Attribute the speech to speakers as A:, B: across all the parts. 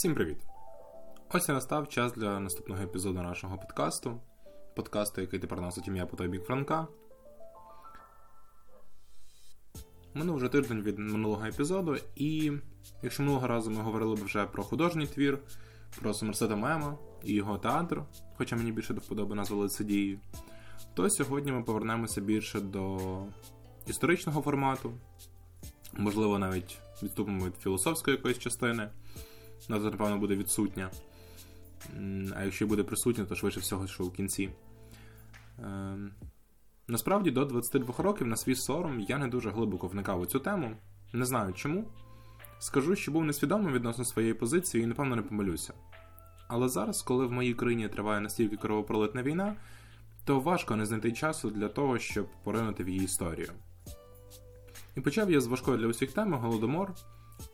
A: Всім привіт! Ось і настав час для наступного епізоду нашого подкасту. Подкасту, який тепер носить ім'я по той бік Франка. Минув вже тиждень від минулого епізоду, і якщо минулого разу ми говорили вже про художній твір, про Сомерсета Мема і його театр, хоча мені більше до вподоби назвали це дією, то сьогодні ми повернемося більше до історичного формату, можливо, навіть відступимо від філософської якоїсь частини. Назва, напевно, буде відсутня. А якщо буде присутня, то швидше всього, що в кінці. Ем, насправді, до 22 років на свій сором я не дуже глибоко вникав у цю тему. Не знаю чому. Скажу, що був несвідомим відносно своєї позиції і, напевно, не помилюся. Але зараз, коли в моїй країні триває настільки кровопролитна війна, то важко не знайти часу для того, щоб поринути в її історію. І почав я з важкої для усіх теми Голодомор.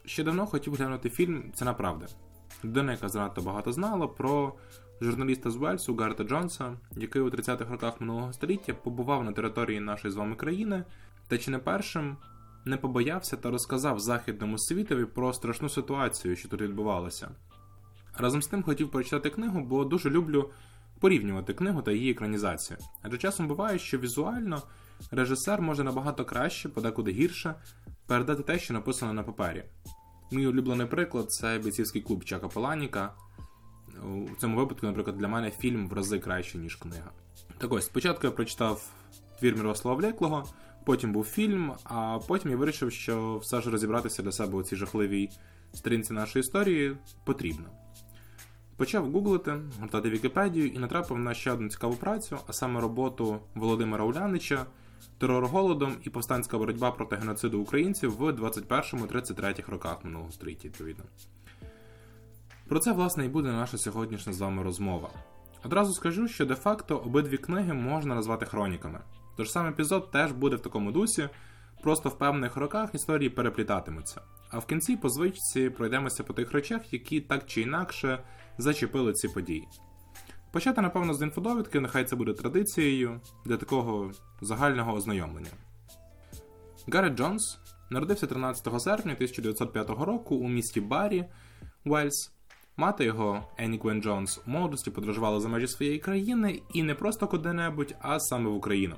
A: Ще давно хотів глянути фільм Ціна правди. Людина, яка занадто багато знала про журналіста з Вельсу Гарта Джонса, який у 30-х роках минулого століття побував на території нашої з вами країни, та чи не першим не побоявся та розказав західному світові про страшну ситуацію, що тут відбувалася. Разом з тим хотів прочитати книгу, бо дуже люблю порівнювати книгу та її екранізацію. Адже часом буває, що візуально режисер може набагато краще, подекуди гірше, передати те, що написано на папері. Мій улюблений приклад це бійцівський клуб Чака Паланіка. У цьому випадку, наприклад, для мене фільм в рази краще, ніж книга. Так ось, спочатку я прочитав твір Мирослава Влеклого, потім був фільм, а потім я вирішив, що все ж розібратися для себе у цій жахливій сторінці нашої історії потрібно. Почав гуглити, гортати Вікіпедію і натрапив на ще одну цікаву працю, а саме роботу Володимира Улянича терор голодом і повстанська боротьба проти геноциду українців в 21-33 роках минулого століття, відповідно. Про це, власне, і буде наша сьогоднішня з вами розмова. Одразу скажу, що де-факто обидві книги можна назвати хроніками. Тож сам епізод теж буде в такому дусі, просто в певних роках історії переплітатимуться. А в кінці по звичці пройдемося по тих речах, які так чи інакше зачепили ці події. Почати, напевно, з інфодовідки, нехай це буде традицією для такого загального ознайомлення. Гаррет Джонс народився 13 серпня 1905 року у місті Баррі, Уельс. Мати його, Енні Квен Джонс, у молодості подорожувала за межі своєї країни і не просто куди-небудь, а саме в Україну,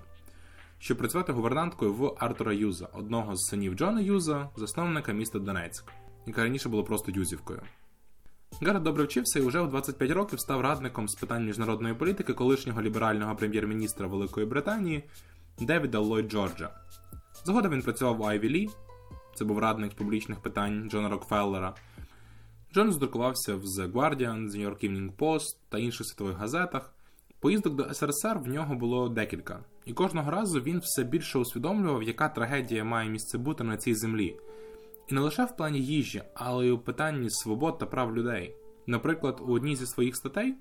A: щоб працювати гувернанткою в Артура Юза, одного з синів Джона Юза, засновника міста Донецьк, яка раніше було просто Юзівкою. Гаррет добре вчився і вже у 25 років став радником з питань міжнародної політики колишнього ліберального прем'єр-міністра Великої Британії Девіда Ллойд Джорджа. Згодом він працював в Айві Лі, це був радник публічних питань Джона Рокфеллера. Джон здрукувався в The Guardian, The New York Evening Post та інших світових газетах. Поїздок до СРСР в нього було декілька, і кожного разу він все більше усвідомлював, яка трагедія має місце бути на цій землі. І не лише в плані їжі, але й у питанні свобод та прав людей. Наприклад, у одній зі своїх статей,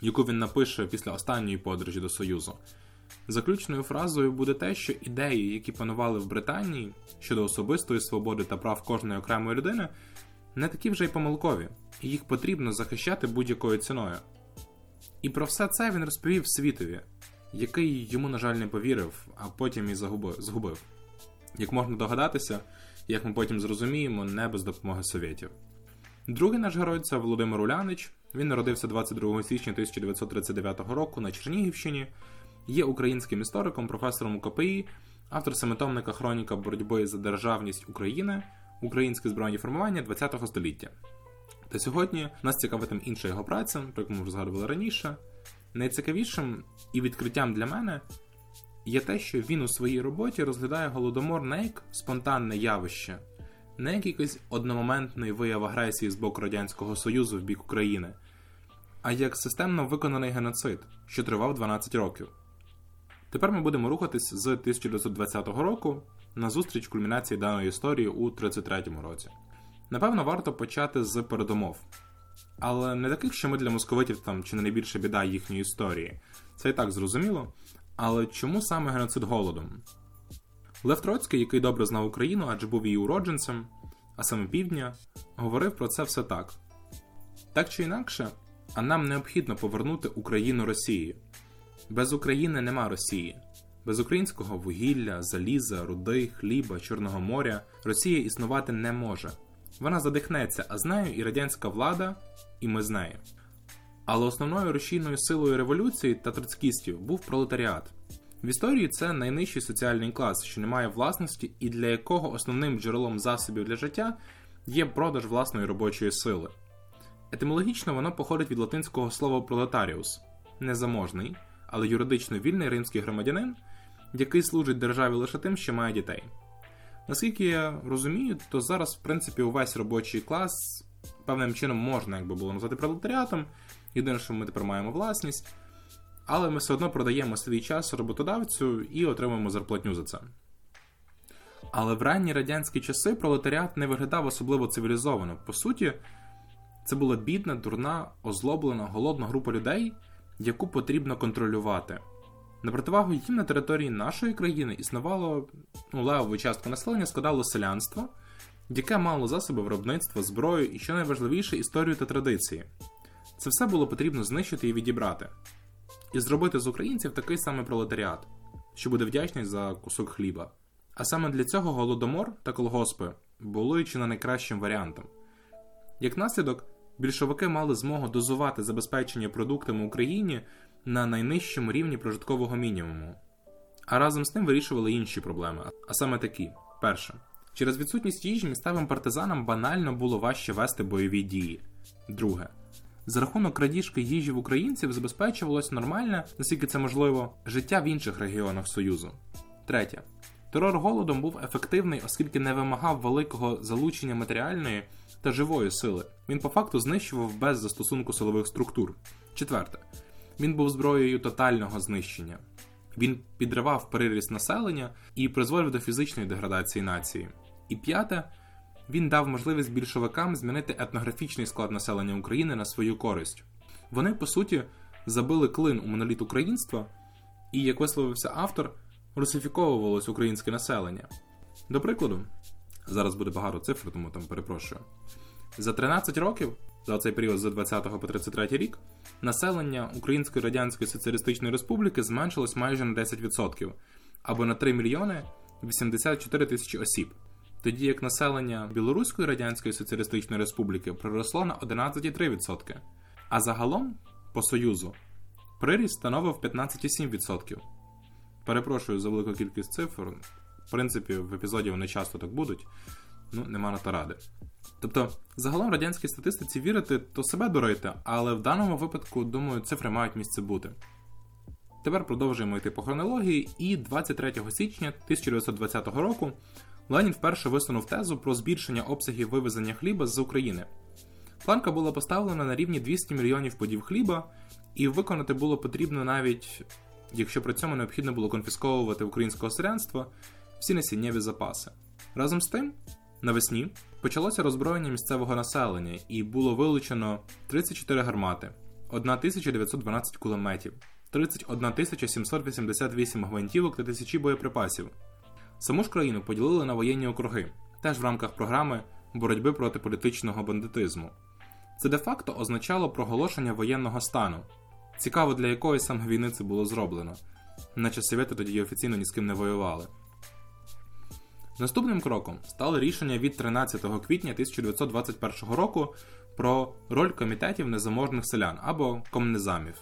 A: яку він напише після останньої подорожі до Союзу, заключною фразою буде те, що ідеї, які панували в Британії щодо особистої свободи та прав кожної окремої людини, не такі вже й помилкові, і їх потрібно захищати будь-якою ціною. І про все це він розповів світові, який йому, на жаль, не повірив, а потім і згубив. Як можна догадатися, як ми потім зрозуміємо, не без допомоги совєтів. Другий наш герой це Володимир Улянич. Він народився 22 січня 1939 року на Чернігівщині, є українським істориком, професором УКПІ, автор семитомника Хроніка боротьби за державність України, українське збройні формування ХХ століття. Та сьогодні нас цікавитиме інша його праця, про яку ми вже згадували раніше. Найцікавішим і відкриттям для мене є те, що він у своїй роботі розглядає голодомор не як спонтанне явище, не як якийсь одномоментний вияв агресії з боку Радянського Союзу в бік України, а як системно виконаний геноцид, що тривав 12 років. Тепер ми будемо рухатись з 1920 року на зустріч кульмінації даної історії у 33-му році. Напевно, варто почати з передумов. Але не таких, що ми для московитів там чи не найбільша біда їхньої історії. Це і так зрозуміло. Але чому саме геноцид голодом? Лев Троцький, який добре знав Україну, адже був її уродженцем, а саме півдня, говорив про це все так: так чи інакше, а нам необхідно повернути Україну Росії. Без України нема Росії. Без українського вугілля, заліза, руди, хліба, Чорного моря Росія існувати не може. Вона задихнеться, а з нею і радянська влада, і ми з нею. Але основною рушійною силою революції та троцкістів був пролетаріат. В історії це найнижчий соціальний клас, що не має власності, і для якого основним джерелом засобів для життя є продаж власної робочої сили. Етимологічно воно походить від латинського слова пролетаріус незаможний, але юридично вільний римський громадянин, який служить державі лише тим, що має дітей. Наскільки я розумію, то зараз, в принципі, увесь робочий клас певним чином можна якби було назвати пролетаріатом. Єдине, що ми тепер маємо власність, але ми все одно продаємо свій час роботодавцю і отримуємо зарплатню за це. Але в ранні радянські часи пролетаріат не виглядав особливо цивілізовано. По суті, це була бідна, дурна, озлоблена, голодна група людей, яку потрібно контролювати. На противагу їм на території нашої країни існувало ну, левову частку населення складало селянство, яке мало засоби виробництва, зброю і, що найважливіше, історію та традиції. Це все було потрібно знищити і відібрати, і зробити з українців такий самий пролетаріат, що буде вдячний за кусок хліба. А саме для цього голодомор та колгоспи були чи не найкращим варіантом. Як наслідок, більшовики мали змогу дозувати забезпечення продуктами Україні на найнижчому рівні прожиткового мінімуму, а разом з тим вирішували інші проблеми, а саме такі: перше, через відсутність їжі місцевим партизанам банально було важче вести бойові дії. Друге, за рахунок крадіжки їжі в українців забезпечувалось нормальне, наскільки це можливо, життя в інших регіонах Союзу. Третє. Терор голодом був ефективний, оскільки не вимагав великого залучення матеріальної та живої сили. Він по факту знищував без застосунку силових структур. Четверте. Він був зброєю тотального знищення. Він підривав приріст населення і призводив до фізичної деградації нації. І п'яте, він дав можливість більшовикам змінити етнографічний склад населення України на свою користь. Вони, по суті, забили клин у моноліт українства, і, як висловився автор, русифіковувалось українське населення. До прикладу, зараз буде багато цифр, тому там перепрошую. За 13 років, за цей період з 20 по 33 рік, населення Української Радянської Соціалістичної Республіки зменшилось майже на 10% або на 3 мільйони 84 тисячі осіб, тоді як населення Білоруської Радянської Соціалістичної Республіки приросло на 11,3%, а загалом по Союзу приріст становив 15,7%. Перепрошую за велику кількість цифр. В принципі, в епізоді вони часто так будуть, ну нема на то ради. Тобто, загалом радянській статистиці вірити, то себе дурити, але в даному випадку, думаю, цифри мають місце бути. Тепер продовжуємо йти по хронології, і 23 січня 1920 року Ленін вперше висунув тезу про збільшення обсягів вивезення хліба з України. Планка була поставлена на рівні 200 мільйонів подів хліба, і виконати було потрібно навіть, якщо при цьому необхідно було конфісковувати українського селянства всі насіннєві запаси. Разом з тим, навесні почалося роззброєння місцевого населення і було вилучено 34 гармати, 1912 кулеметів, 31 788 гвинтівок та тисячі боєприпасів. Саму ж країну поділили на воєнні округи, теж в рамках програми боротьби проти політичного бандитизму. Це де-факто означало проголошення воєнного стану. Цікаво, для якої саме війни це було зроблено, наче совєти тоді офіційно ні з ким не воювали. Наступним кроком стало рішення від 13 квітня 1921 року про роль комітетів незаможних селян або комнезамів,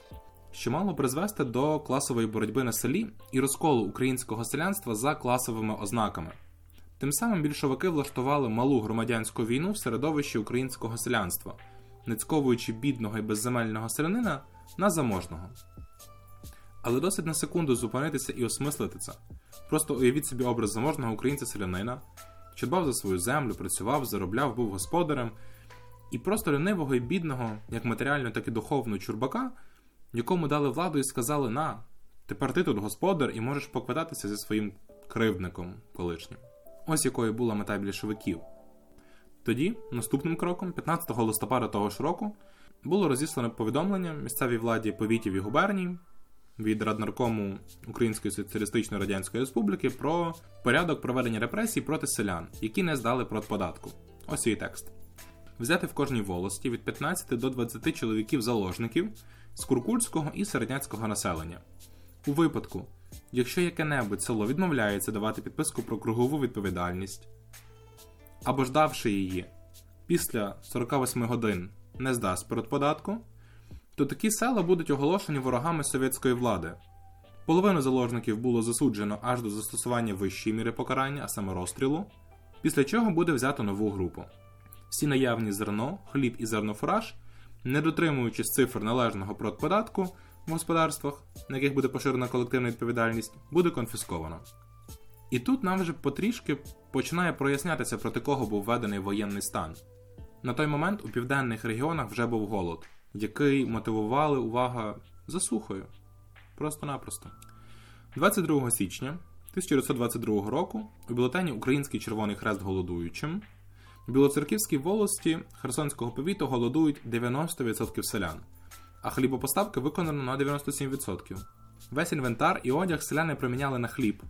A: що мало призвести до класової боротьби на селі і розколу українського селянства за класовими ознаками. Тим самим більшовики влаштували малу громадянську війну в середовищі українського селянства, нецьковуючи бідного і безземельного селянина на заможного. Але досить на секунду зупинитися і осмислити це. Просто уявіть собі образ заможного українця-селянина, що дбав за свою землю, працював, заробляв, був господарем, і просто лінивого і бідного, як матеріально, так і духовно чурбака, якому дали владу і сказали: на, тепер ти тут господар і можеш поквитатися зі своїм кривдником колишнім. Ось якою була мета більшовиків. Тоді, наступним кроком, 15 листопада того ж року, було розіслане повідомлення місцевій владі повітів і губерній від Раднаркому Української Соціалістичної Радянської Республіки про порядок проведення репресій проти селян, які не здали продподатку. Ось її текст. Взяти в кожній волості від 15 до 20 чоловіків-заложників з куркульського і середняцького населення. У випадку, якщо яке-небудь село відмовляється давати підписку про кругову відповідальність, або ж давши її, після 48 годин не здасть перед податку, то такі села будуть оголошені ворогами совєтської влади. Половину заложників було засуджено аж до застосування вищої міри покарання, а саме розстрілу, після чого буде взято нову групу. Всі наявні зерно, хліб і зернофураж, не дотримуючись цифр належного продподатку в господарствах, на яких буде поширена колективна відповідальність, буде конфісковано. І тут нам вже потрішки починає прояснятися, проти кого був введений воєнний стан. На той момент у південних регіонах вже був голод, який мотивували увага засухою. Просто-напросто. 22 січня 1922 року у бюлетені Український Червоний Хрест голодуючим Білоцерківській волості Херсонського повіту голодують 90% селян, а хлібопоставки виконано на 97%. Весь інвентар і одяг селяни проміняли на хліб,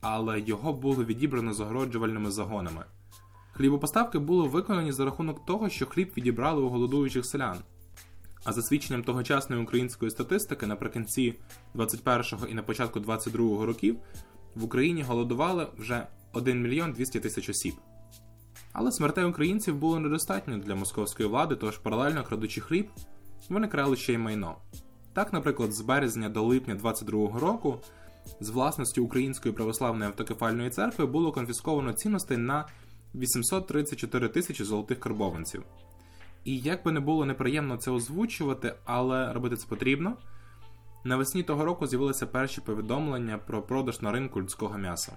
A: але його було відібрано загороджувальними загонами. Хлібопоставки були виконані за рахунок того, що хліб відібрали у голодуючих селян. А за свідченням тогочасної української статистики, наприкінці 21-го і на початку 22-го років в Україні голодували вже 1 мільйон 200 тисяч осіб. Але смертей українців було недостатньо для московської влади, тож паралельно крадучи хліб, вони крали ще й майно. Так, наприклад, з березня до липня 22-го року з власності Української православної автокефальної церкви було конфісковано цінностей на 834 тисячі золотих карбованців. І як би не було неприємно це озвучувати, але робити це потрібно. Навесні того року з'явилися перші повідомлення про продаж на ринку людського м'яса.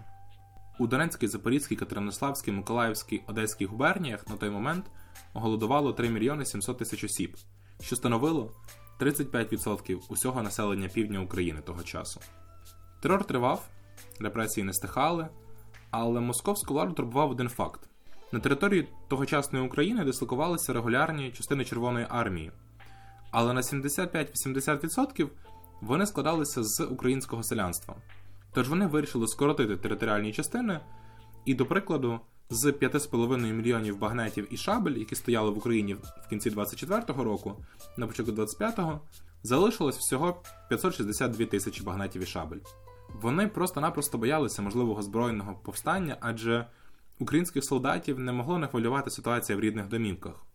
A: У Донецькій, Запорізькій, Катеринославській, Миколаївській, Одеській губерніях на той момент голодувало 3 мільйони 700 тисяч осіб, що становило 35% усього населення півдня України того часу. Терор тривав, репресії не стихали, але московську владу турбував один факт: на території тогочасної України дислокувалися регулярні частини Червоної армії, але на 75-80% вони складалися з українського селянства. Tож вони вирішили скоротити територіальні частини, і, до прикладу, з 5,5 мільйонів багнетів і шабель, які стояли в Україні в кінці 24-го року, на початку 25-го, залишилось всього 562 тисячі багнетів і шабель. Вони просто-напросто боялися можливого збройного повстання, адже українських солдатів не могло не хвилювати ситуація в рідних домівках.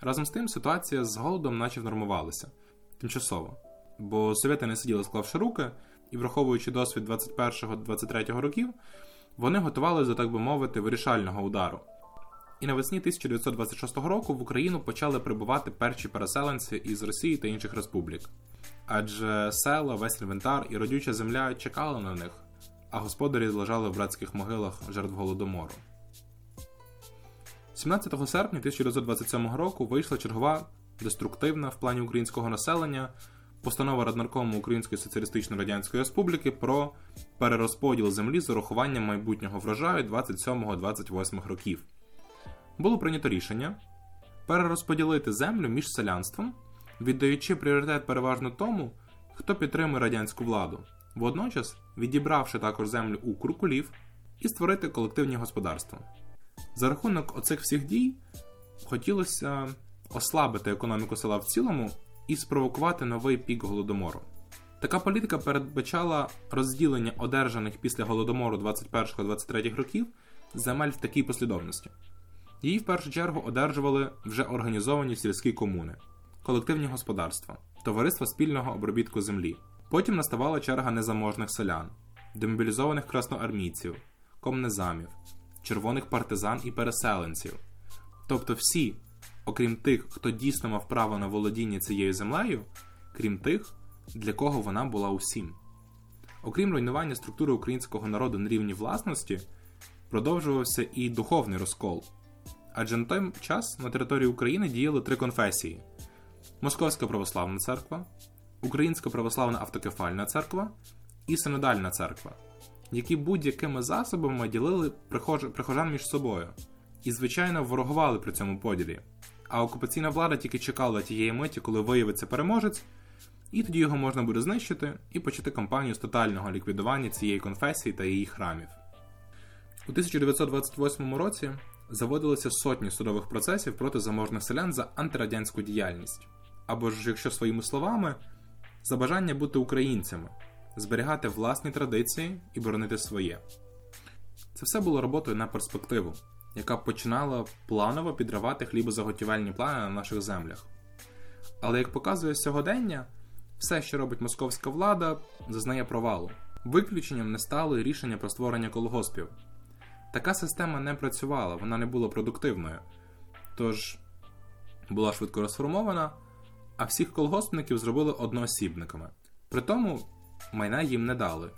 A: Разом з тим, ситуація з голодом наче внормувалася тимчасово, бо совєти не сиділи склавши руки і, враховуючи досвід 21-23 років, вони готували до, так би мовити, вирішального удару. І навесні 1926 року в Україну почали прибувати перші переселенці із Росії та інших республік. Адже села, весь інвентар і родюча земля чекали на них, а господарі лежали в братських могилах жертв голодомору. 17 серпня 1927 року вийшла чергова деструктивна в плані українського населення постанова Раднаркому Української Соціалістичної Радянської Республіки про перерозподіл землі з урахуванням майбутнього врожаю 27-28 років. Було прийнято рішення перерозподілити землю між селянством, віддаючи пріоритет переважно тому, хто підтримує радянську владу, водночас відібравши також землю у куркулів і створити колективні господарства. За рахунок оцих всіх дій хотілося ослабити економіку села в цілому і спровокувати новий пік голодомору. Така політика передбачала розділення одержаних після голодомору 21-23 років земель в такій послідовності. Її в першу чергу одержували вже організовані сільські комуни, колективні господарства, товариства спільного обробітку землі. Потім наставала черга незаможних селян, демобілізованих красноармійців, комнезамів, червоних партизан і переселенців. Тобто всі, окрім тих, хто дійсно мав право на володіння цією землею, крім тих, для кого вона була усім. Окрім руйнування структури українського народу на рівні власності, продовжувався і духовний розкол. Адже на той час на території України діяли три конфесії: Московська православна церква, Українська православна автокефальна церква і Синодальна церква, які будь-якими засобами ділили прихожан між собою і, звичайно, ворогували при цьому поділі. А окупаційна влада тільки чекала тієї миті, коли виявиться переможець, і тоді його можна буде знищити і почати кампанію з тотального ліквідування цієї конфесії та її храмів. У 1928 році заводилися сотні судових процесів проти заможних селян за антирадянську діяльність, або ж, якщо своїми словами, за бажання бути українцями, зберігати власні традиції і боронити своє. Це все було роботою на перспективу, яка починала планово підривати хлібозаготівельні плани на наших землях. Але як показує сьогодення, все, що робить московська влада, зазнає провалу. Виключенням не стало рішення про створення колгоспів. Така система не працювала, вона не була продуктивною, тож була швидко розформована, а всіх колгоспників зробили одноосібниками. При тому майна їм не дали,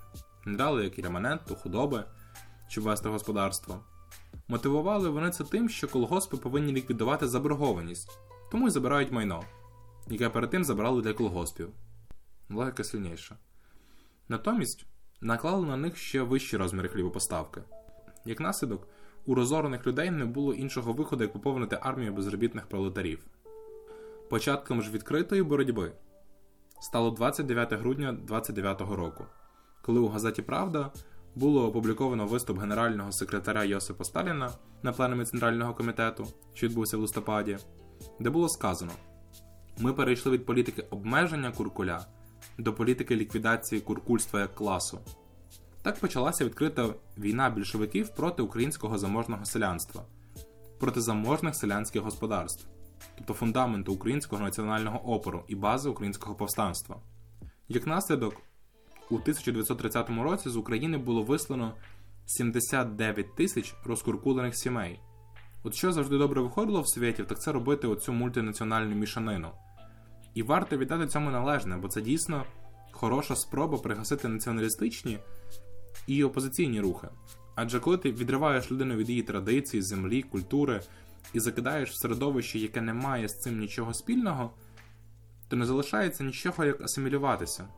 A: не дали як і реманенту, худоби, щоб вести господарство. Мотивували вони це тим, що колгоспи повинні ліквідувати заборгованість, тому й забирають майно, яке перед тим забрали для колгоспів. Логіка сильніша. Натомість наклали на них ще вищі розміри хлібопоставки. Як наслідок, у розорених людей не було іншого виходу, як поповнити армію безробітних пролетарів. Початком ж відкритої боротьби стало 29 грудня 29 року, коли у газеті Правда було опубліковано виступ генерального секретаря Йосипа Сталіна на пленумі Центрального комітету, що відбувся в листопаді, де було сказано: ми перейшли від політики обмеження куркуля до політики ліквідації куркульства як класу. Так почалася відкрита війна більшовиків проти українського заможного селянства, проти заможних селянських господарств, тобто фундаменту українського національного опору і бази українського повстанства. Як наслідок, у 1930 році з України було вислано 79 тисяч розкуркулених сімей. От що завжди добре виходило в світі, так це робити оцю мультинаціональну мішанину. І варто віддати цьому належне, бо це дійсно хороша спроба пригасити націоналістичні і опозиційні рухи. Адже коли ти відриваєш людину від її традицій, землі, культури і закидаєш в середовище, яке не має з цим нічого спільного, то не залишається нічого як асимілюватися.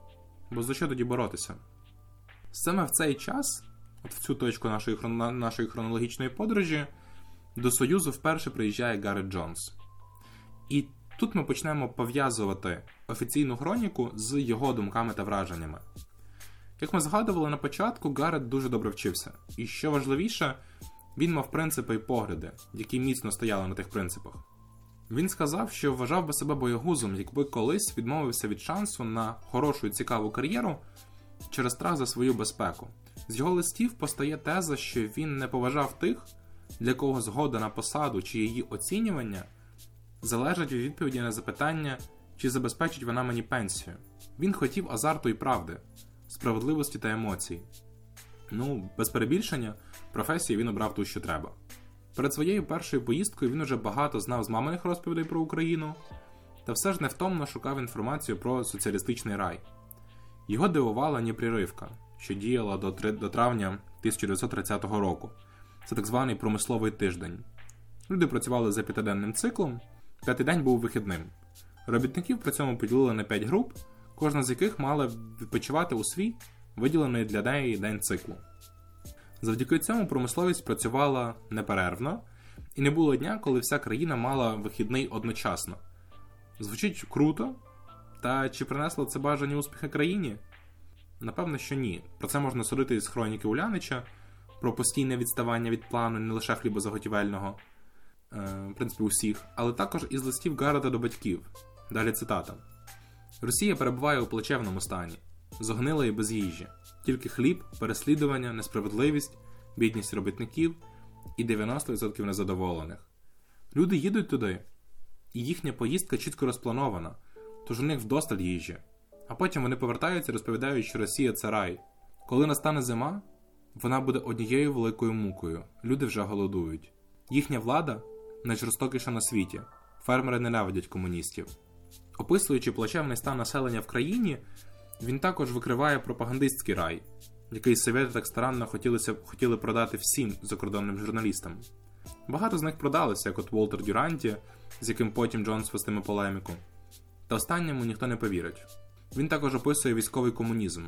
A: Бо за що тоді боротися? Саме в цей час, от в цю точку нашої нашої хронологічної подорожі, до Союзу вперше приїжджає Гаррет Джонс. І тут ми почнемо пов'язувати офіційну хроніку з його думками та враженнями. Як ми згадували на початку, Гаррет дуже добре вчився. І що важливіше, він мав принципи і погляди, які міцно стояли на тих принципах. Він сказав, що вважав би себе боягузом, якби колись відмовився від шансу на хорошу і цікаву кар'єру через страх за свою безпеку. З його листів постає теза, що він не поважав тих, для кого згода на посаду чи її оцінювання залежить від відповіді на запитання, чи забезпечить вона мені пенсію. Він хотів азарту і правди, справедливості та емоцій. Ну, без перебільшення, професії він обрав ту, що треба. Перед своєю першою поїздкою він уже багато знав з маминих розповідей про Україну, та все ж невтомно шукав інформацію про соціалістичний рай. Його дивувала неприривка, що діяла до, до травня 1930 року. Це так званий промисловий тиждень. Люди працювали за п'ятиденним циклом, п'ятий день був вихідним. Робітників при цьому поділили на 5 груп, кожна з яких мала відпочивати у свій виділений для неї день циклу. Завдяки цьому промисловість працювала неперервно, і не було дня, коли вся країна мала вихідний одночасно. Звучить круто, та чи принесло це бажані успіхи країні? Напевно, що ні. Про це можна судити із хроніки Улянича, про постійне відставання від плану не лише хлібозаготівельного, е, в принципі, усіх, але також із листів Гаррета до батьків. Далі цитата: Росія перебуває у плачевному стані, зогнила і без їжі тільки хліб, переслідування, несправедливість, бідність робітників і 90% незадоволених. Люди їдуть туди, і їхня поїздка чітко розпланована, тож у них вдосталь їжі. А потім вони повертаються розповідають, що Росія це рай. Коли настане зима, вона буде однією великою мукою. Люди вже голодують. Їхня влада найжорстокіша на світі. Фермери ненавидять комуністів. Описуючи плачевний стан населення в країні, він також викриває пропагандистський рай, який совєти так старанно хотілися, хотіли продати всім закордонним журналістам. Багато з них продалися, як от Волтер Дюранті, з яким потім Джонс вестиме полеміку. Та останньому ніхто не повірить. Він також описує військовий комунізм.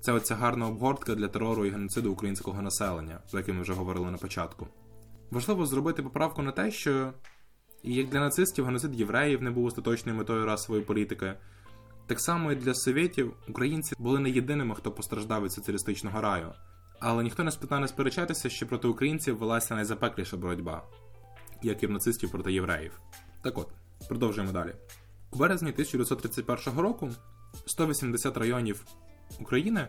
A: Це оця гарна обгортка для терору і геноциду українського населення, про яке ми вже говорили на початку. Важливо зробити поправку на те, що як для нацистів геноцид євреїв не був остаточною метою расової політики, так само і для совєтів українці були не єдиними, хто постраждав від соціалістичного раю. Але ніхто не спитає сперечатися, що проти українців велася найзапекліша боротьба, як і в нацистів проти євреїв. Так от, продовжуємо далі. У березні 1931 року 180 районів України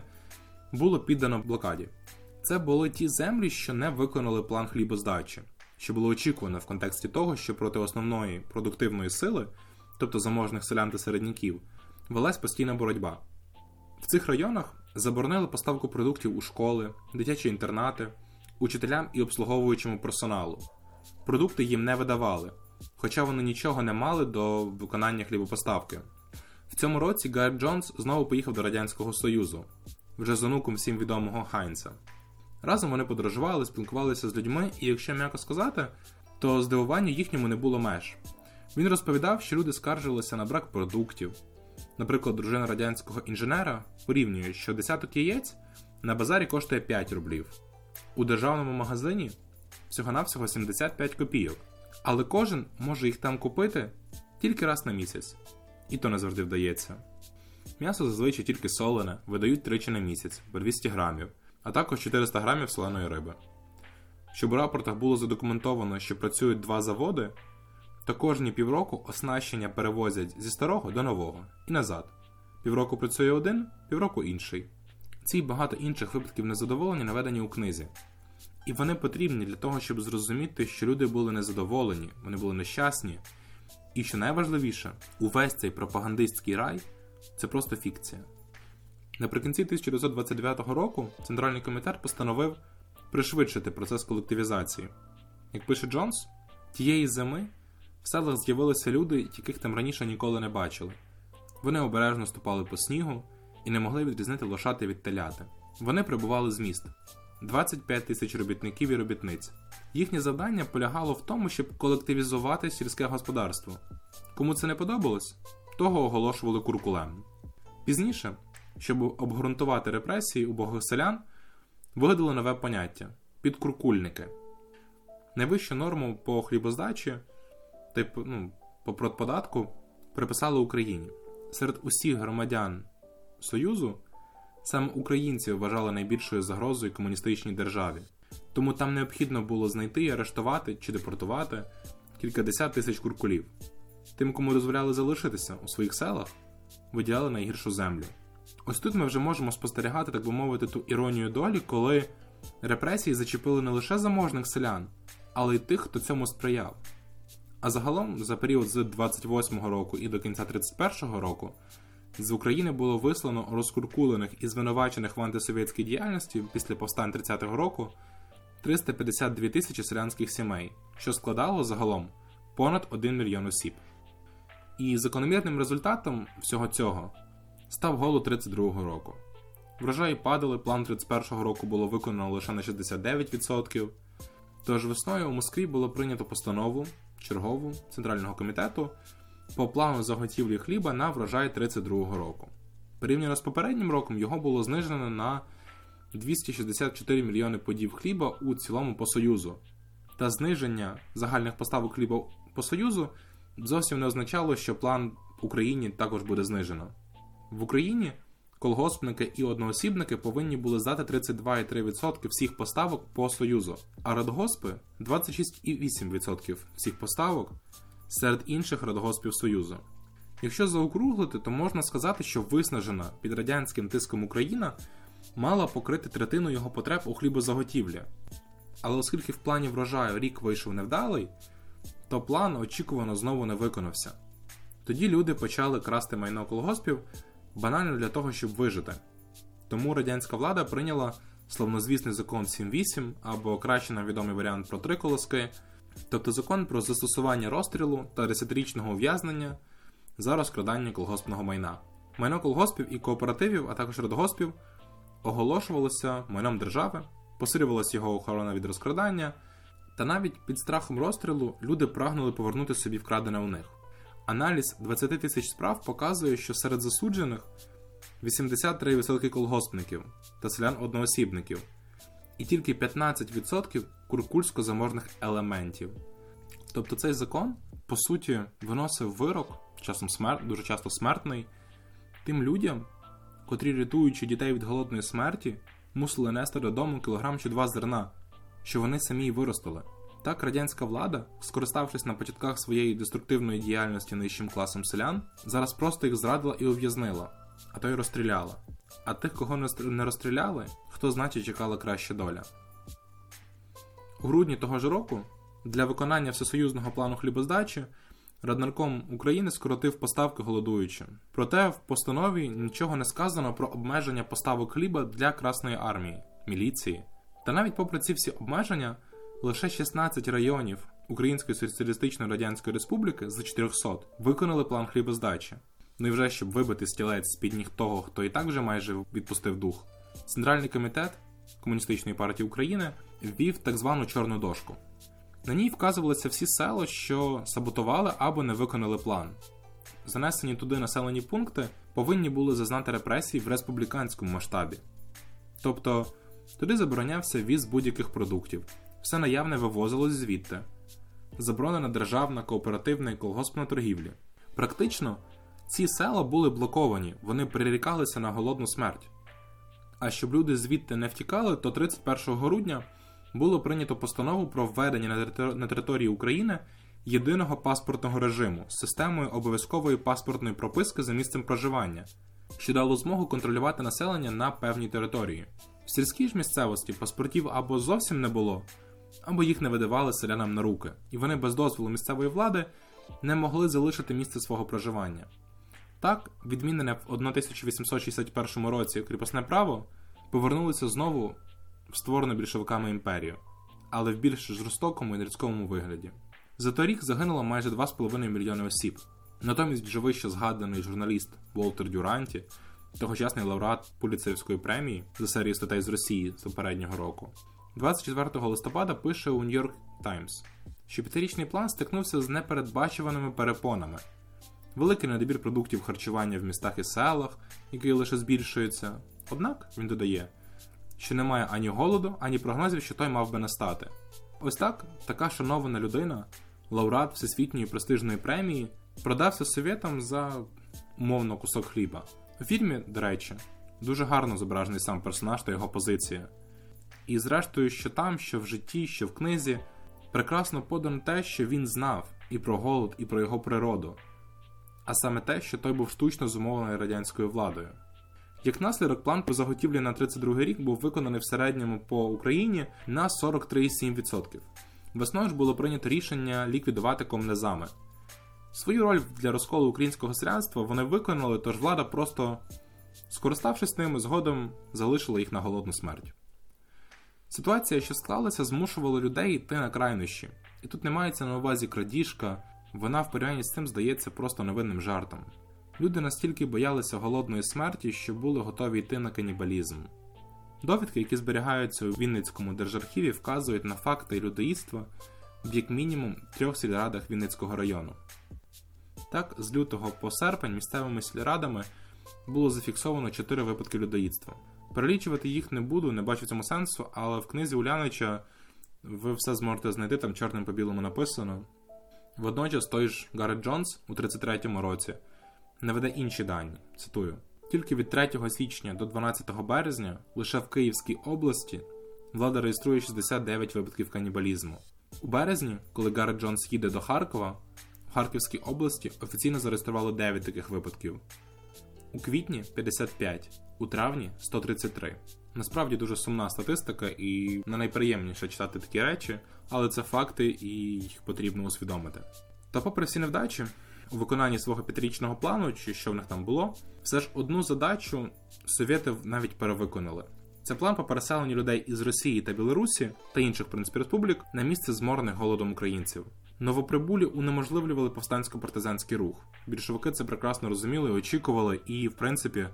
A: було піддано блокаді. Це були ті землі, що не виконали план хлібоздачі. що було очікувано в контексті того, що проти основної продуктивної сили, тобто заможних селян та середняків, велась постійна боротьба. В цих районах заборонили поставку продуктів у школи, дитячі інтернати, учителям і обслуговуючому персоналу. Продукти їм не видавали, хоча вони нічого не мали до виконання хлібопоставки. В цьому році Гайр Джонс знову поїхав до Радянського Союзу, вже з онуком всім відомого Хайнца. Разом вони подорожували, спілкувалися з людьми, і якщо м'яко сказати, то здивуванню їхньому не було меж. Він розповідав, що люди скаржилися на брак продуктів. Наприклад, дружина радянського інженера порівнює, що десяток яєць на базарі коштує 5 рублів, у державному магазині всього-навсього 75 копійок, але кожен може їх там купити тільки раз на місяць, і то не завжди вдається. М'ясо зазвичай тільки солене, видають тричі на місяць по 200 грамів, а також 400 грамів соленої риби. Щоб у рапортах було задокументовано, що працюють два заводи, то кожні півроку оснащення перевозять зі старого до нового і назад. Півроку працює один, півроку інший. Ці й багато інших випадків незадоволення наведені у книзі. І вони потрібні для того, щоб зрозуміти, що люди були незадоволені, вони були нещасні. І що найважливіше, увесь цей пропагандистський рай це просто фікція. Наприкінці 1929 року Центральний комітет постановив пришвидшити процес колективізації. Як пише Джонс, тієї зими в селах з'явилися люди, яких там раніше ніколи не бачили. Вони обережно ступали по снігу і не могли відрізнити лошати від теляти. Вони прибували з міст 25 тисяч робітників і робітниць. Їхнє завдання полягало в тому, щоб колективізувати сільське господарство. Кому це не подобалось, того оголошували куркулем. Пізніше, щоб обґрунтувати репресії убогих селян, вигадали нове поняття підкуркульники. Найвищу норму по хлібоздачі та ну, по продподатку приписали Україні. Серед усіх громадян Союзу саме українці вважали найбільшою загрозою комуністичній державі, тому там необхідно було знайти арештувати чи депортувати кількадесят тисяч куркулів. Тим, кому дозволяли залишитися у своїх селах, виділяли найгіршу землю. Ось тут ми вже можемо спостерігати, так би мовити, ту іронію долі, коли репресії зачепили не лише заможних селян, але й тих, хто цьому сприяв. А загалом, за період з 28-го року і до кінця 31-го року, з України було вислано розкуркулених і звинувачених в антисовєтській діяльності після повстань 30-го року 352 тисячі селянських сімей, що складало загалом понад 1 мільйон осіб. І закономірним результатом всього цього став голод 32-го року. Врожаї падали, план 31-го року було виконано лише на 69%. Тож весною у Москві було прийнято постанову чергову Центрального комітету по плану заготівлі хліба на врожай 32-го року. Порівняно з попереднім роком його було знижено на 264 мільйони подів хліба у цілому по Союзу. Та зниження загальних поставок хліба по Союзу зовсім не означало, що план Україні також буде знижено. В Україні колгоспники і одноосібники повинні були здати 32,3% всіх поставок по Союзу, а радгоспи 26,8% всіх поставок серед інших радгоспів Союзу. Якщо заокруглити, то можна сказати, що виснажена під радянським тиском Україна мала покрити третину його потреб у хлібозаготівлі. Але оскільки в плані врожаю рік вийшов невдалий, то план очікувано знову не виконався. Тоді люди почали красти майно колгоспів банально для того, щоб вижити. Тому радянська влада прийняла словнозвісний закон 7.8 або краще нам відомий варіант про три колоски, тобто закон про застосування розстрілу та 10-річного ув'язнення за розкрадання колгоспного майна. Майно колгоспів і кооперативів, а також радгоспів оголошувалося майном держави, посилювалася його охорона від розкрадання, та навіть під страхом розстрілу люди прагнули повернути собі вкрадене у них. Аналіз 20 тисяч справ показує, що серед засуджених 83% колгоспників та селян одноосібників, і тільки 15% куркульсько-заможних елементів. Тобто цей закон, по суті, виносив вирок, часом смер... дуже часто смертний, тим людям, котрі, рятуючи дітей від голодної смерті, мусили нести додому кілограм чи два зерна, що вони самі й виростили. Так, радянська влада, скориставшись на початках своєї деструктивної діяльності нижчим класом селян, зараз просто їх зрадила і ув'язнила, а то й розстріляла. А тих, кого не розстріляли, хто значить чекала краща доля. У грудні того ж року Для виконання всесоюзного плану хлібоздачі Раднарком України скоротив поставки голодуючим. Проте в постанові нічого не сказано про обмеження поставок хліба для Красної армії, міліції. Та навіть попри ці всі обмеження, лише 16 районів Української Соціалістичної Радянської Республіки з 400 виконали план хлібоздачі. Ну і вже щоб вибити стілець з під ніг того, хто і так вже майже відпустив дух, Центральний комітет Комуністичної партії України ввів так звану чорну дошку. На ній вказувалися всі села, що саботували або не виконали план. Занесені туди населені пункти повинні були зазнати репресій в республіканському масштабі. Тобто туди заборонявся віз будь-яких продуктів, все наявне вивозилось звідти, заборонена державна, кооперативна і колгоспна торгівлі. Практично ці села були блоковані, вони прирікалися на голодну смерть. А щоб люди звідти не втікали, то 31 грудня було прийнято постанову про введення на території України єдиного паспортного режиму з системою обов'язкової паспортної прописки за місцем проживання, що дало змогу контролювати населення на певній території. В сільській ж місцевості паспортів або зовсім не було, або їх не видавали селянам на руки, і вони без дозволу місцевої влади не могли залишити місце свого проживання. Так, відмінене в 1861 році кріпосне право повернулося знову в створену більшовиками імперію, але в більш жорстокому і нерідському вигляді. За торік загинуло майже 2,5 мільйони осіб. Натомість вже вище згаданий журналіст Волтер Дюранті, тогочасний лауреат Пуліцерівської премії за серію статей з Росії з попереднього року, 24 листопада пише у New York Times, що п'ятирічний план стикнувся з непередбачуваними перепонами. Великий надбір продуктів харчування в містах і селах, який лише збільшується. Однак, він додає, що немає ані голоду, ані прогнозів, що той мав би настати. Ось так така шанована людина, лауреат всесвітньої престижної премії, продався совєтам за умовно кусок хліба. У фільмі, до речі, дуже гарно зображений сам персонаж та його позиція. І, зрештою, що там, що в житті, що в книзі, прекрасно подано те, що він знав і про голод, і про його природу, а саме те, що той був штучно зумовлений радянською владою. Як наслідок, план по заготівлі на 32 рік був виконаний в середньому по Україні на 43,7%. Весною ж було прийнято рішення ліквідувати комнезами. Свою роль для розколу українського селянства вони виконали, тож влада просто, скориставшись ними, згодом залишила їх на голодну смерть. Ситуація, що склалася, змушувала людей йти на крайнощі, і тут не мається на увазі крадіжка, вона в порівнянні з цим здається просто невинним жартом. Люди настільки боялися голодної смерті, що були готові йти на канібалізм. Довідки, які зберігаються у Вінницькому держархіві, вказують на факти людоїдства в як мінімум трьох сільрадах Вінницького району. Так, з лютого по серпень місцевими сільрадами було зафіксовано 4 випадки людоїдства. Перелічувати їх не буду, не бачу цьому сенсу, але в книзі Улянича ви все зможете знайти, там чорним по білому написано. Водночас той ж Гаррет Джонс у 33-му році наведе інші дані. Цитую: тільки від 3 січня до 12 березня лише в Київській області влада реєструє 69 випадків канібалізму. У березні, коли Гаррет Джонс їде до Харкова, в Харківській області офіційно зареєстрували 9 таких випадків. У квітні 55, у травні 133. Насправді дуже сумна статистика і не найприємніше читати такі речі, але це факти і їх потрібно усвідомити. Та, попри всі невдачі, у виконанні свого п'ятирічного плану, чи що в них там було, все ж одну задачу совєти навіть перевиконали. Це план по переселенню людей із Росії та Білорусі та інших в принципі республік на місце зморених голодом українців. Новоприбулі унеможливлювали повстансько-партизанський рух. Більшовики це прекрасно розуміли, очікували, і, в принципі,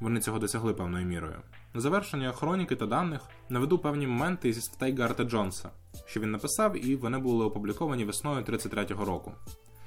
A: вони цього досягли певною мірою. На завершення хроніки та даних наведу певні моменти зі статей Гарта Джонса, що він написав, і вони були опубліковані весною 33-го року.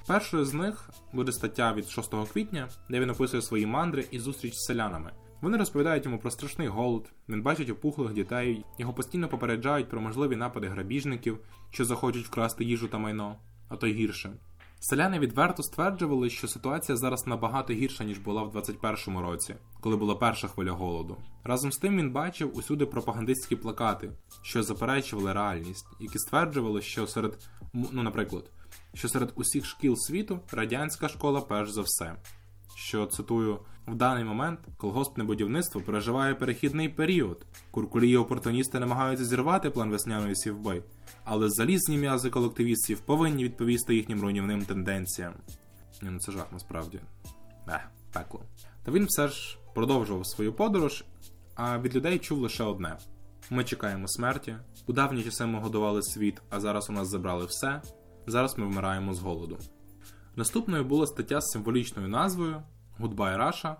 A: Першою з них буде стаття від 6 квітня, де він описує свої мандри і зустріч з селянами. Вони розповідають йому про страшний голод, він бачить опухлих дітей, його постійно попереджають про можливі напади грабіжників, що захочуть вкрасти їжу та майно, а то й гірше. Селяни відверто стверджували, що ситуація зараз набагато гірша, ніж була в 21-му році, коли була перша хвиля голоду. Разом з тим він бачив усюди пропагандистські плакати, що заперечували реальність, які стверджували, що серед, ну, наприклад, що серед усіх шкіл світу радянська школа перш за все, що цитую: в даний момент колгоспне будівництво переживає перехідний період. Куркулі опортуністи намагаються зірвати план весняної сівби, але залізні м'язи колективістів повинні відповісти їхнім руйнівним тенденціям. Ні, ну це жах насправді. Е, пекло. Та він все ж продовжував свою подорож, а від людей чув лише одне: ми чекаємо смерті. У давні часи ми годували світ, а зараз у нас забрали все. Зараз ми вмираємо з голоду. Наступною була стаття з символічною назвою Goodbye Russia,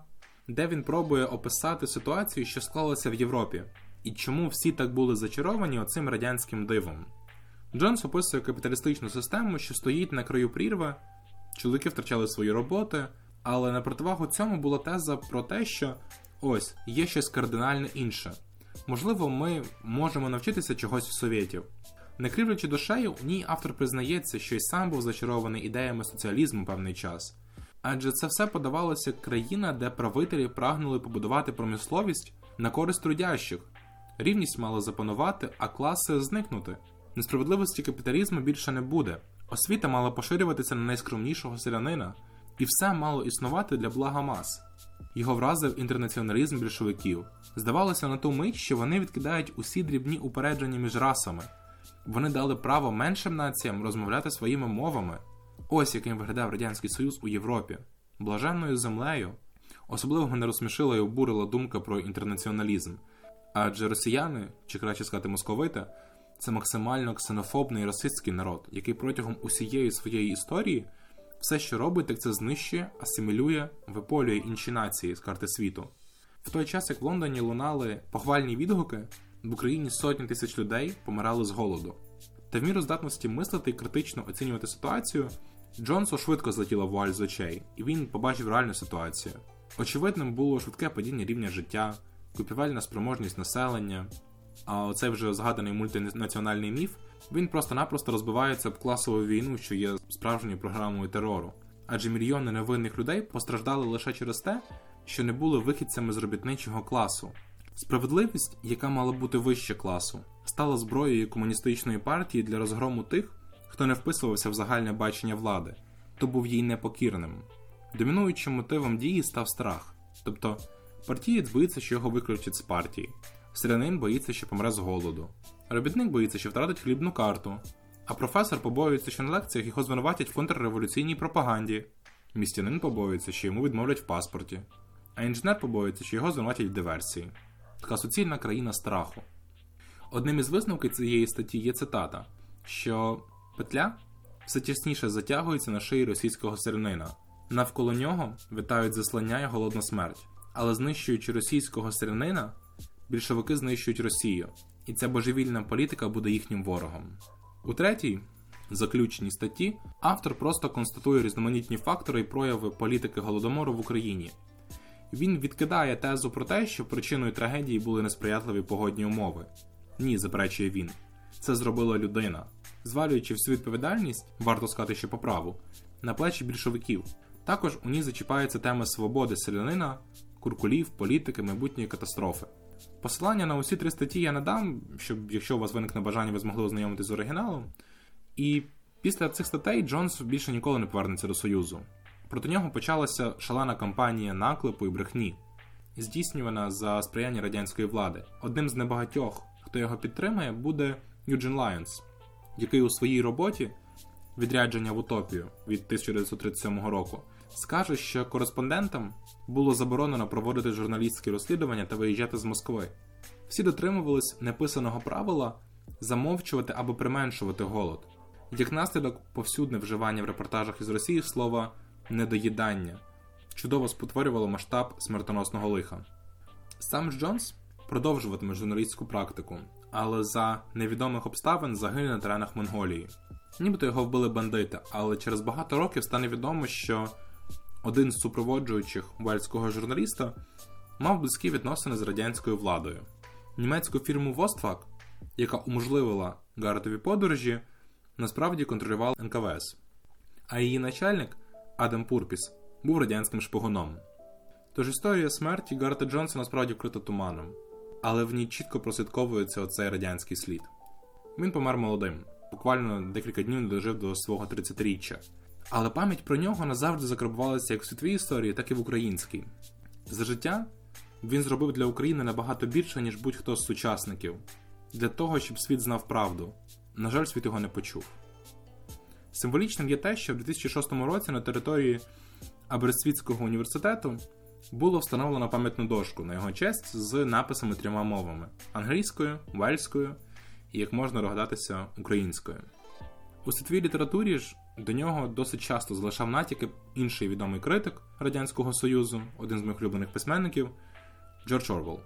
A: де він пробує описати ситуацію, що склалася в Європі, і чому всі так були зачаровані оцим радянським дивом. Джонс описує капіталістичну систему, що стоїть на краю прірви, чоловіки втрачали свої роботи, але на противагу цьому була теза про те, що ось є щось кардинально інше. Можливо, ми можемо навчитися чогось в совєтів. Не кривлячи душею, у ній автор признається, що й сам був зачарований ідеями соціалізму певний час. Адже це все подавалося країна, де правителі прагнули побудувати промисловість на користь трудящих. Рівність мала запанувати, а класи зникнути. Несправедливості капіталізму більше не буде. Освіта мала поширюватися на найскромнішого селянина, і все мало існувати для блага мас. Його вразив інтернаціоналізм більшовиків. Здавалося на ту мить, що вони відкидають усі дрібні упередження між расами. Вони дали право меншим націям розмовляти своїми мовами. Ось яким виглядав Радянський Союз у Європі, блаженною землею. Особливо мене розсмішила і обурила думка про інтернаціоналізм. Адже росіяни, чи краще сказати московити, це максимально ксенофобний і расистський народ, який протягом усієї своєї історії все, що робить, так це знищує, асимілює, виполює інші нації з карти світу. В той час, як в Лондоні лунали похвальні відгуки, в Україні сотні тисяч людей помирали з голоду. Та в міру здатності мислити і критично оцінювати ситуацію, Джонсу швидко злетіла вуаль з очей, і він побачив реальну ситуацію. Очевидним було швидке падіння рівня життя, купівельна спроможність населення. А оцей вже згаданий мультинаціональний міф він просто-напросто розбивається об класову війну, що є справжньою програмою терору. Адже мільйони невинних людей постраждали лише через те, що не були вихідцями з робітничого класу. Справедливість, яка мала бути вище класу, стала зброєю комуністичної партії для розгрому тих, хто не вписувався в загальне бачення влади, хто був їй непокірним. Домінуючим мотивом дії став страх, тобто партієць боїться, що його виключать з партії, селянин боїться, що помре з голоду, робітник боїться, що втратить хлібну карту, а професор побоюється, що на лекціях його звинуватять в контрреволюційній пропаганді, містянин побоюється, що йому відмовлять в паспорті, а інженер побоюється, що його звинуватять в диверсії. Така суцільна країна страху. Одним із висновків цієї статті є цитата, що петля все тісніше затягується на шиї російського селянина. Навколо нього витають заслання і голодна смерть. Але знищуючи російського селянина, більшовики знищують Росію, і ця божевільна політика буде їхнім ворогом. У третій, заключеній статті, автор просто констатує різноманітні фактори і прояви політики голодомору в Україні. Він відкидає тезу про те, що причиною трагедії були несприятливі погодні умови. Ні, заперечує він. Це зробила людина, звалюючи всю відповідальність, варто сказати, що по праву, на плечі більшовиків. Також у ній зачіпається тема свободи селянина, куркулів, політики, майбутньої катастрофи. Посилання на усі три статті я надам, щоб якщо у вас виникне бажання, ви змогли ознайомитись з оригіналом. І після цих статей Джонс більше ніколи не повернеться до Союзу. Проти нього почалася шалена кампанія наклепу і брехні, здійснювана за сприяння радянської влади. Одним з небагатьох, хто його підтримає, буде Юджин Лайонс, який у своїй роботі відрядження в утопію від 1937 року скаже, що кореспондентам було заборонено проводити журналістські розслідування та виїжджати з Москви. Всі дотримувались неписаного правила замовчувати або применшувати голод. Як наслідок, повсюдне вживання в репортажах із Росії слова недоїдання чудово спотворювало масштаб смертоносного лиха. Сам Джонс продовжуватиме журналістську практику, але за невідомих обставин загине на теренах Монголії. Нібито його вбили бандити, але через багато років стане відомо, що один з супроводжуючих вальського журналіста мав близькі відносини з радянською владою. Німецьку фірму Воствак, яка уможливила Гаретові подорожі, насправді контролював НКВС, а її начальник Адам Пурпіс був радянським шпигуном. Тож історія смерті Гарта Джонса насправді вкрита туманом, але в ній чітко прослідковується оцей радянський слід. Він помер молодим, буквально декілька днів не дожив до свого 30-річчя, Але пам'ять про нього назавжди закарбувалася як в світовій історії, так і в українській. За життя він зробив для України набагато більше, ніж будь-хто з сучасників, для того, щоб світ знав правду. На жаль, світ його не почув. Символічним є те, що в 2006 році на території Аберсвітського університету було встановлено пам'ятну дошку на його честь з написами трьома мовами англійською, вельською і, як можна догадатися, українською. У світовій літературі ж до нього досить часто залишав натяки інший відомий критик Радянського Союзу, один з моїх улюблених письменників Джордж Орвел.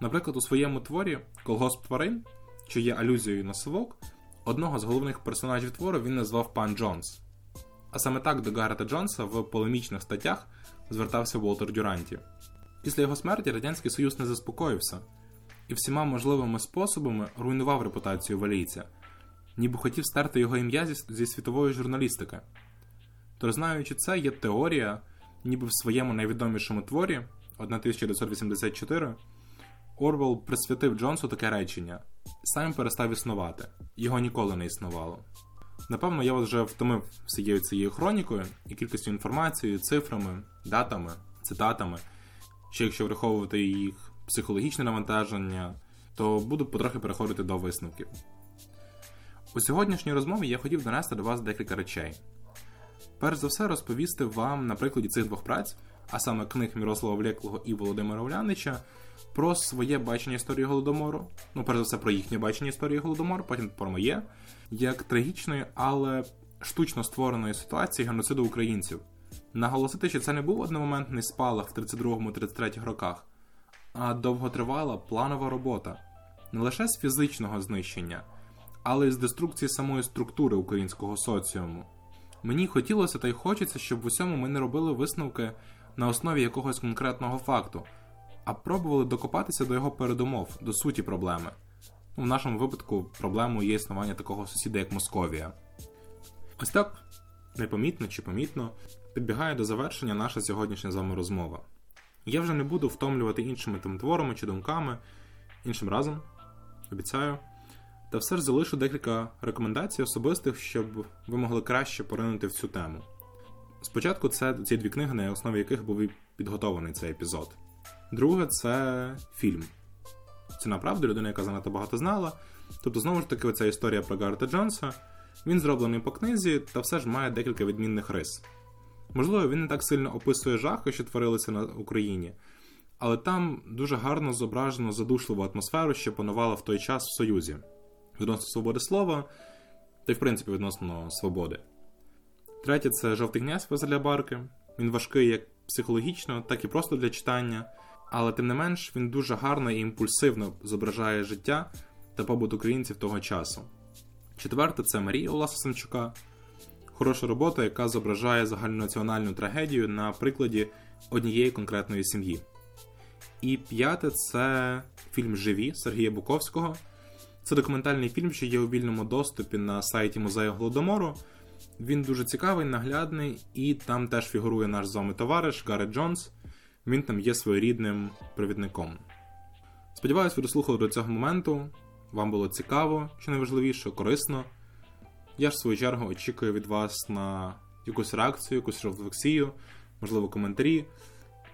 A: Наприклад, у своєму творі Колгосп тварин, що є алюзією на совок, одного з головних персонажів твору він назвав пан Джонс. А саме так до Гаррета Джонса в полемічних статтях звертався Волтер Дюранті. Після його смерті Радянський Союз не заспокоївся і всіма можливими способами руйнував репутацію валійця, ніби хотів стерти його ім'я зі світової журналістики. Тож, знаючи це, є теорія, ніби в своєму найвідомішому творі 1984 Орвел присвятив Джонсу таке речення: сам перестав існувати, його ніколи не існувало. Напевно, я вас вже втомив всією цією хронікою і кількістю інформації, цифрами, датами, цитатами. Ще якщо враховувати їх психологічне навантаження, то буду потрохи переходити до висновків. У сьогоднішній розмові я хотів донести до вас декілька речей. Перш за все, розповісти вам на прикладі цих двох праць, а саме книг Мірослава Влеклого і Володимира Улянича, про своє бачення історії Голодомору, ну, перш за все, про їхнє бачення історії Голодомору, потім про моє, як трагічної, але штучно створеної ситуації геноциду українців. Наголосити, що це не був одномоментний спалах в 32-33 роках, а довготривала планова робота не лише з фізичного знищення, але й з деструкції самої структури українського соціуму. Мені хотілося та й хочеться, щоб в усьому ми не робили висновки на основі якогось конкретного факту, а пробували докопатися до його передумов, до суті проблеми. В нашому випадку проблемою є існування такого сусіда, як Московія. Ось так, непомітно чи помітно, підбігає до завершення наша сьогоднішня з вами розмова. Я вже не буду втомлювати іншими тим творами чи думками іншим разом, обіцяю. Та все ж залишу декілька рекомендацій особистих, щоб ви могли краще поринути в цю тему. Спочатку це ці дві книги, на основі яких був підготовлений цей епізод. Друге, це фільм. Це направду людина, яка занадто багато знала. Тобто, знову ж таки, оця історія про Гарта Джонса. Він зроблений по книзі, та все ж має декілька відмінних рис. Можливо, він не так сильно описує жахи, що творилися на Україні, але там дуже гарно зображено задушливу атмосферу, що панувала в той час в Союзі відносно свободи слова, та й в принципі відносно свободи. Третє це жовтий князь Вазеля Барки. Він важкий як психологічно, так і просто для читання, але тим не менш він дуже гарно і імпульсивно зображає життя та побут українців того часу. Четверте це Марія Оласа Самчука. Хороша робота, яка зображає загальнонаціональну трагедію на прикладі однієї конкретної сім'ї. І п'яте це фільм Живі Сергія Буковського. Це документальний фільм, що є у вільному доступі на сайті музею Голодомору. Він дуже цікавий, наглядний, і там теж фігурує наш з вами товариш Гаррет Джонс. Він там є своєрідним провідником. Сподіваюсь, ви дослухали до цього моменту. Вам було цікаво, чи найважливіше, корисно. Я ж в свою чергу очікую від вас на якусь реакцію, якусь рефлексію, можливо, коментарі.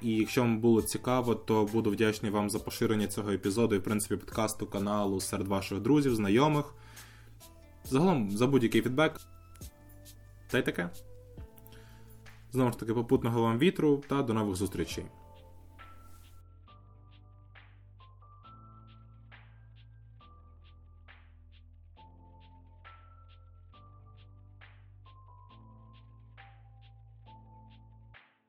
A: І якщо вам було цікаво, то буду вдячний вам за поширення цього епізоду і, в принципі, подкасту каналу серед ваших друзів, знайомих. Загалом за будь-який фідбек. Та й таке. Знову ж таки, попутного вам вітру та до нових зустрічей.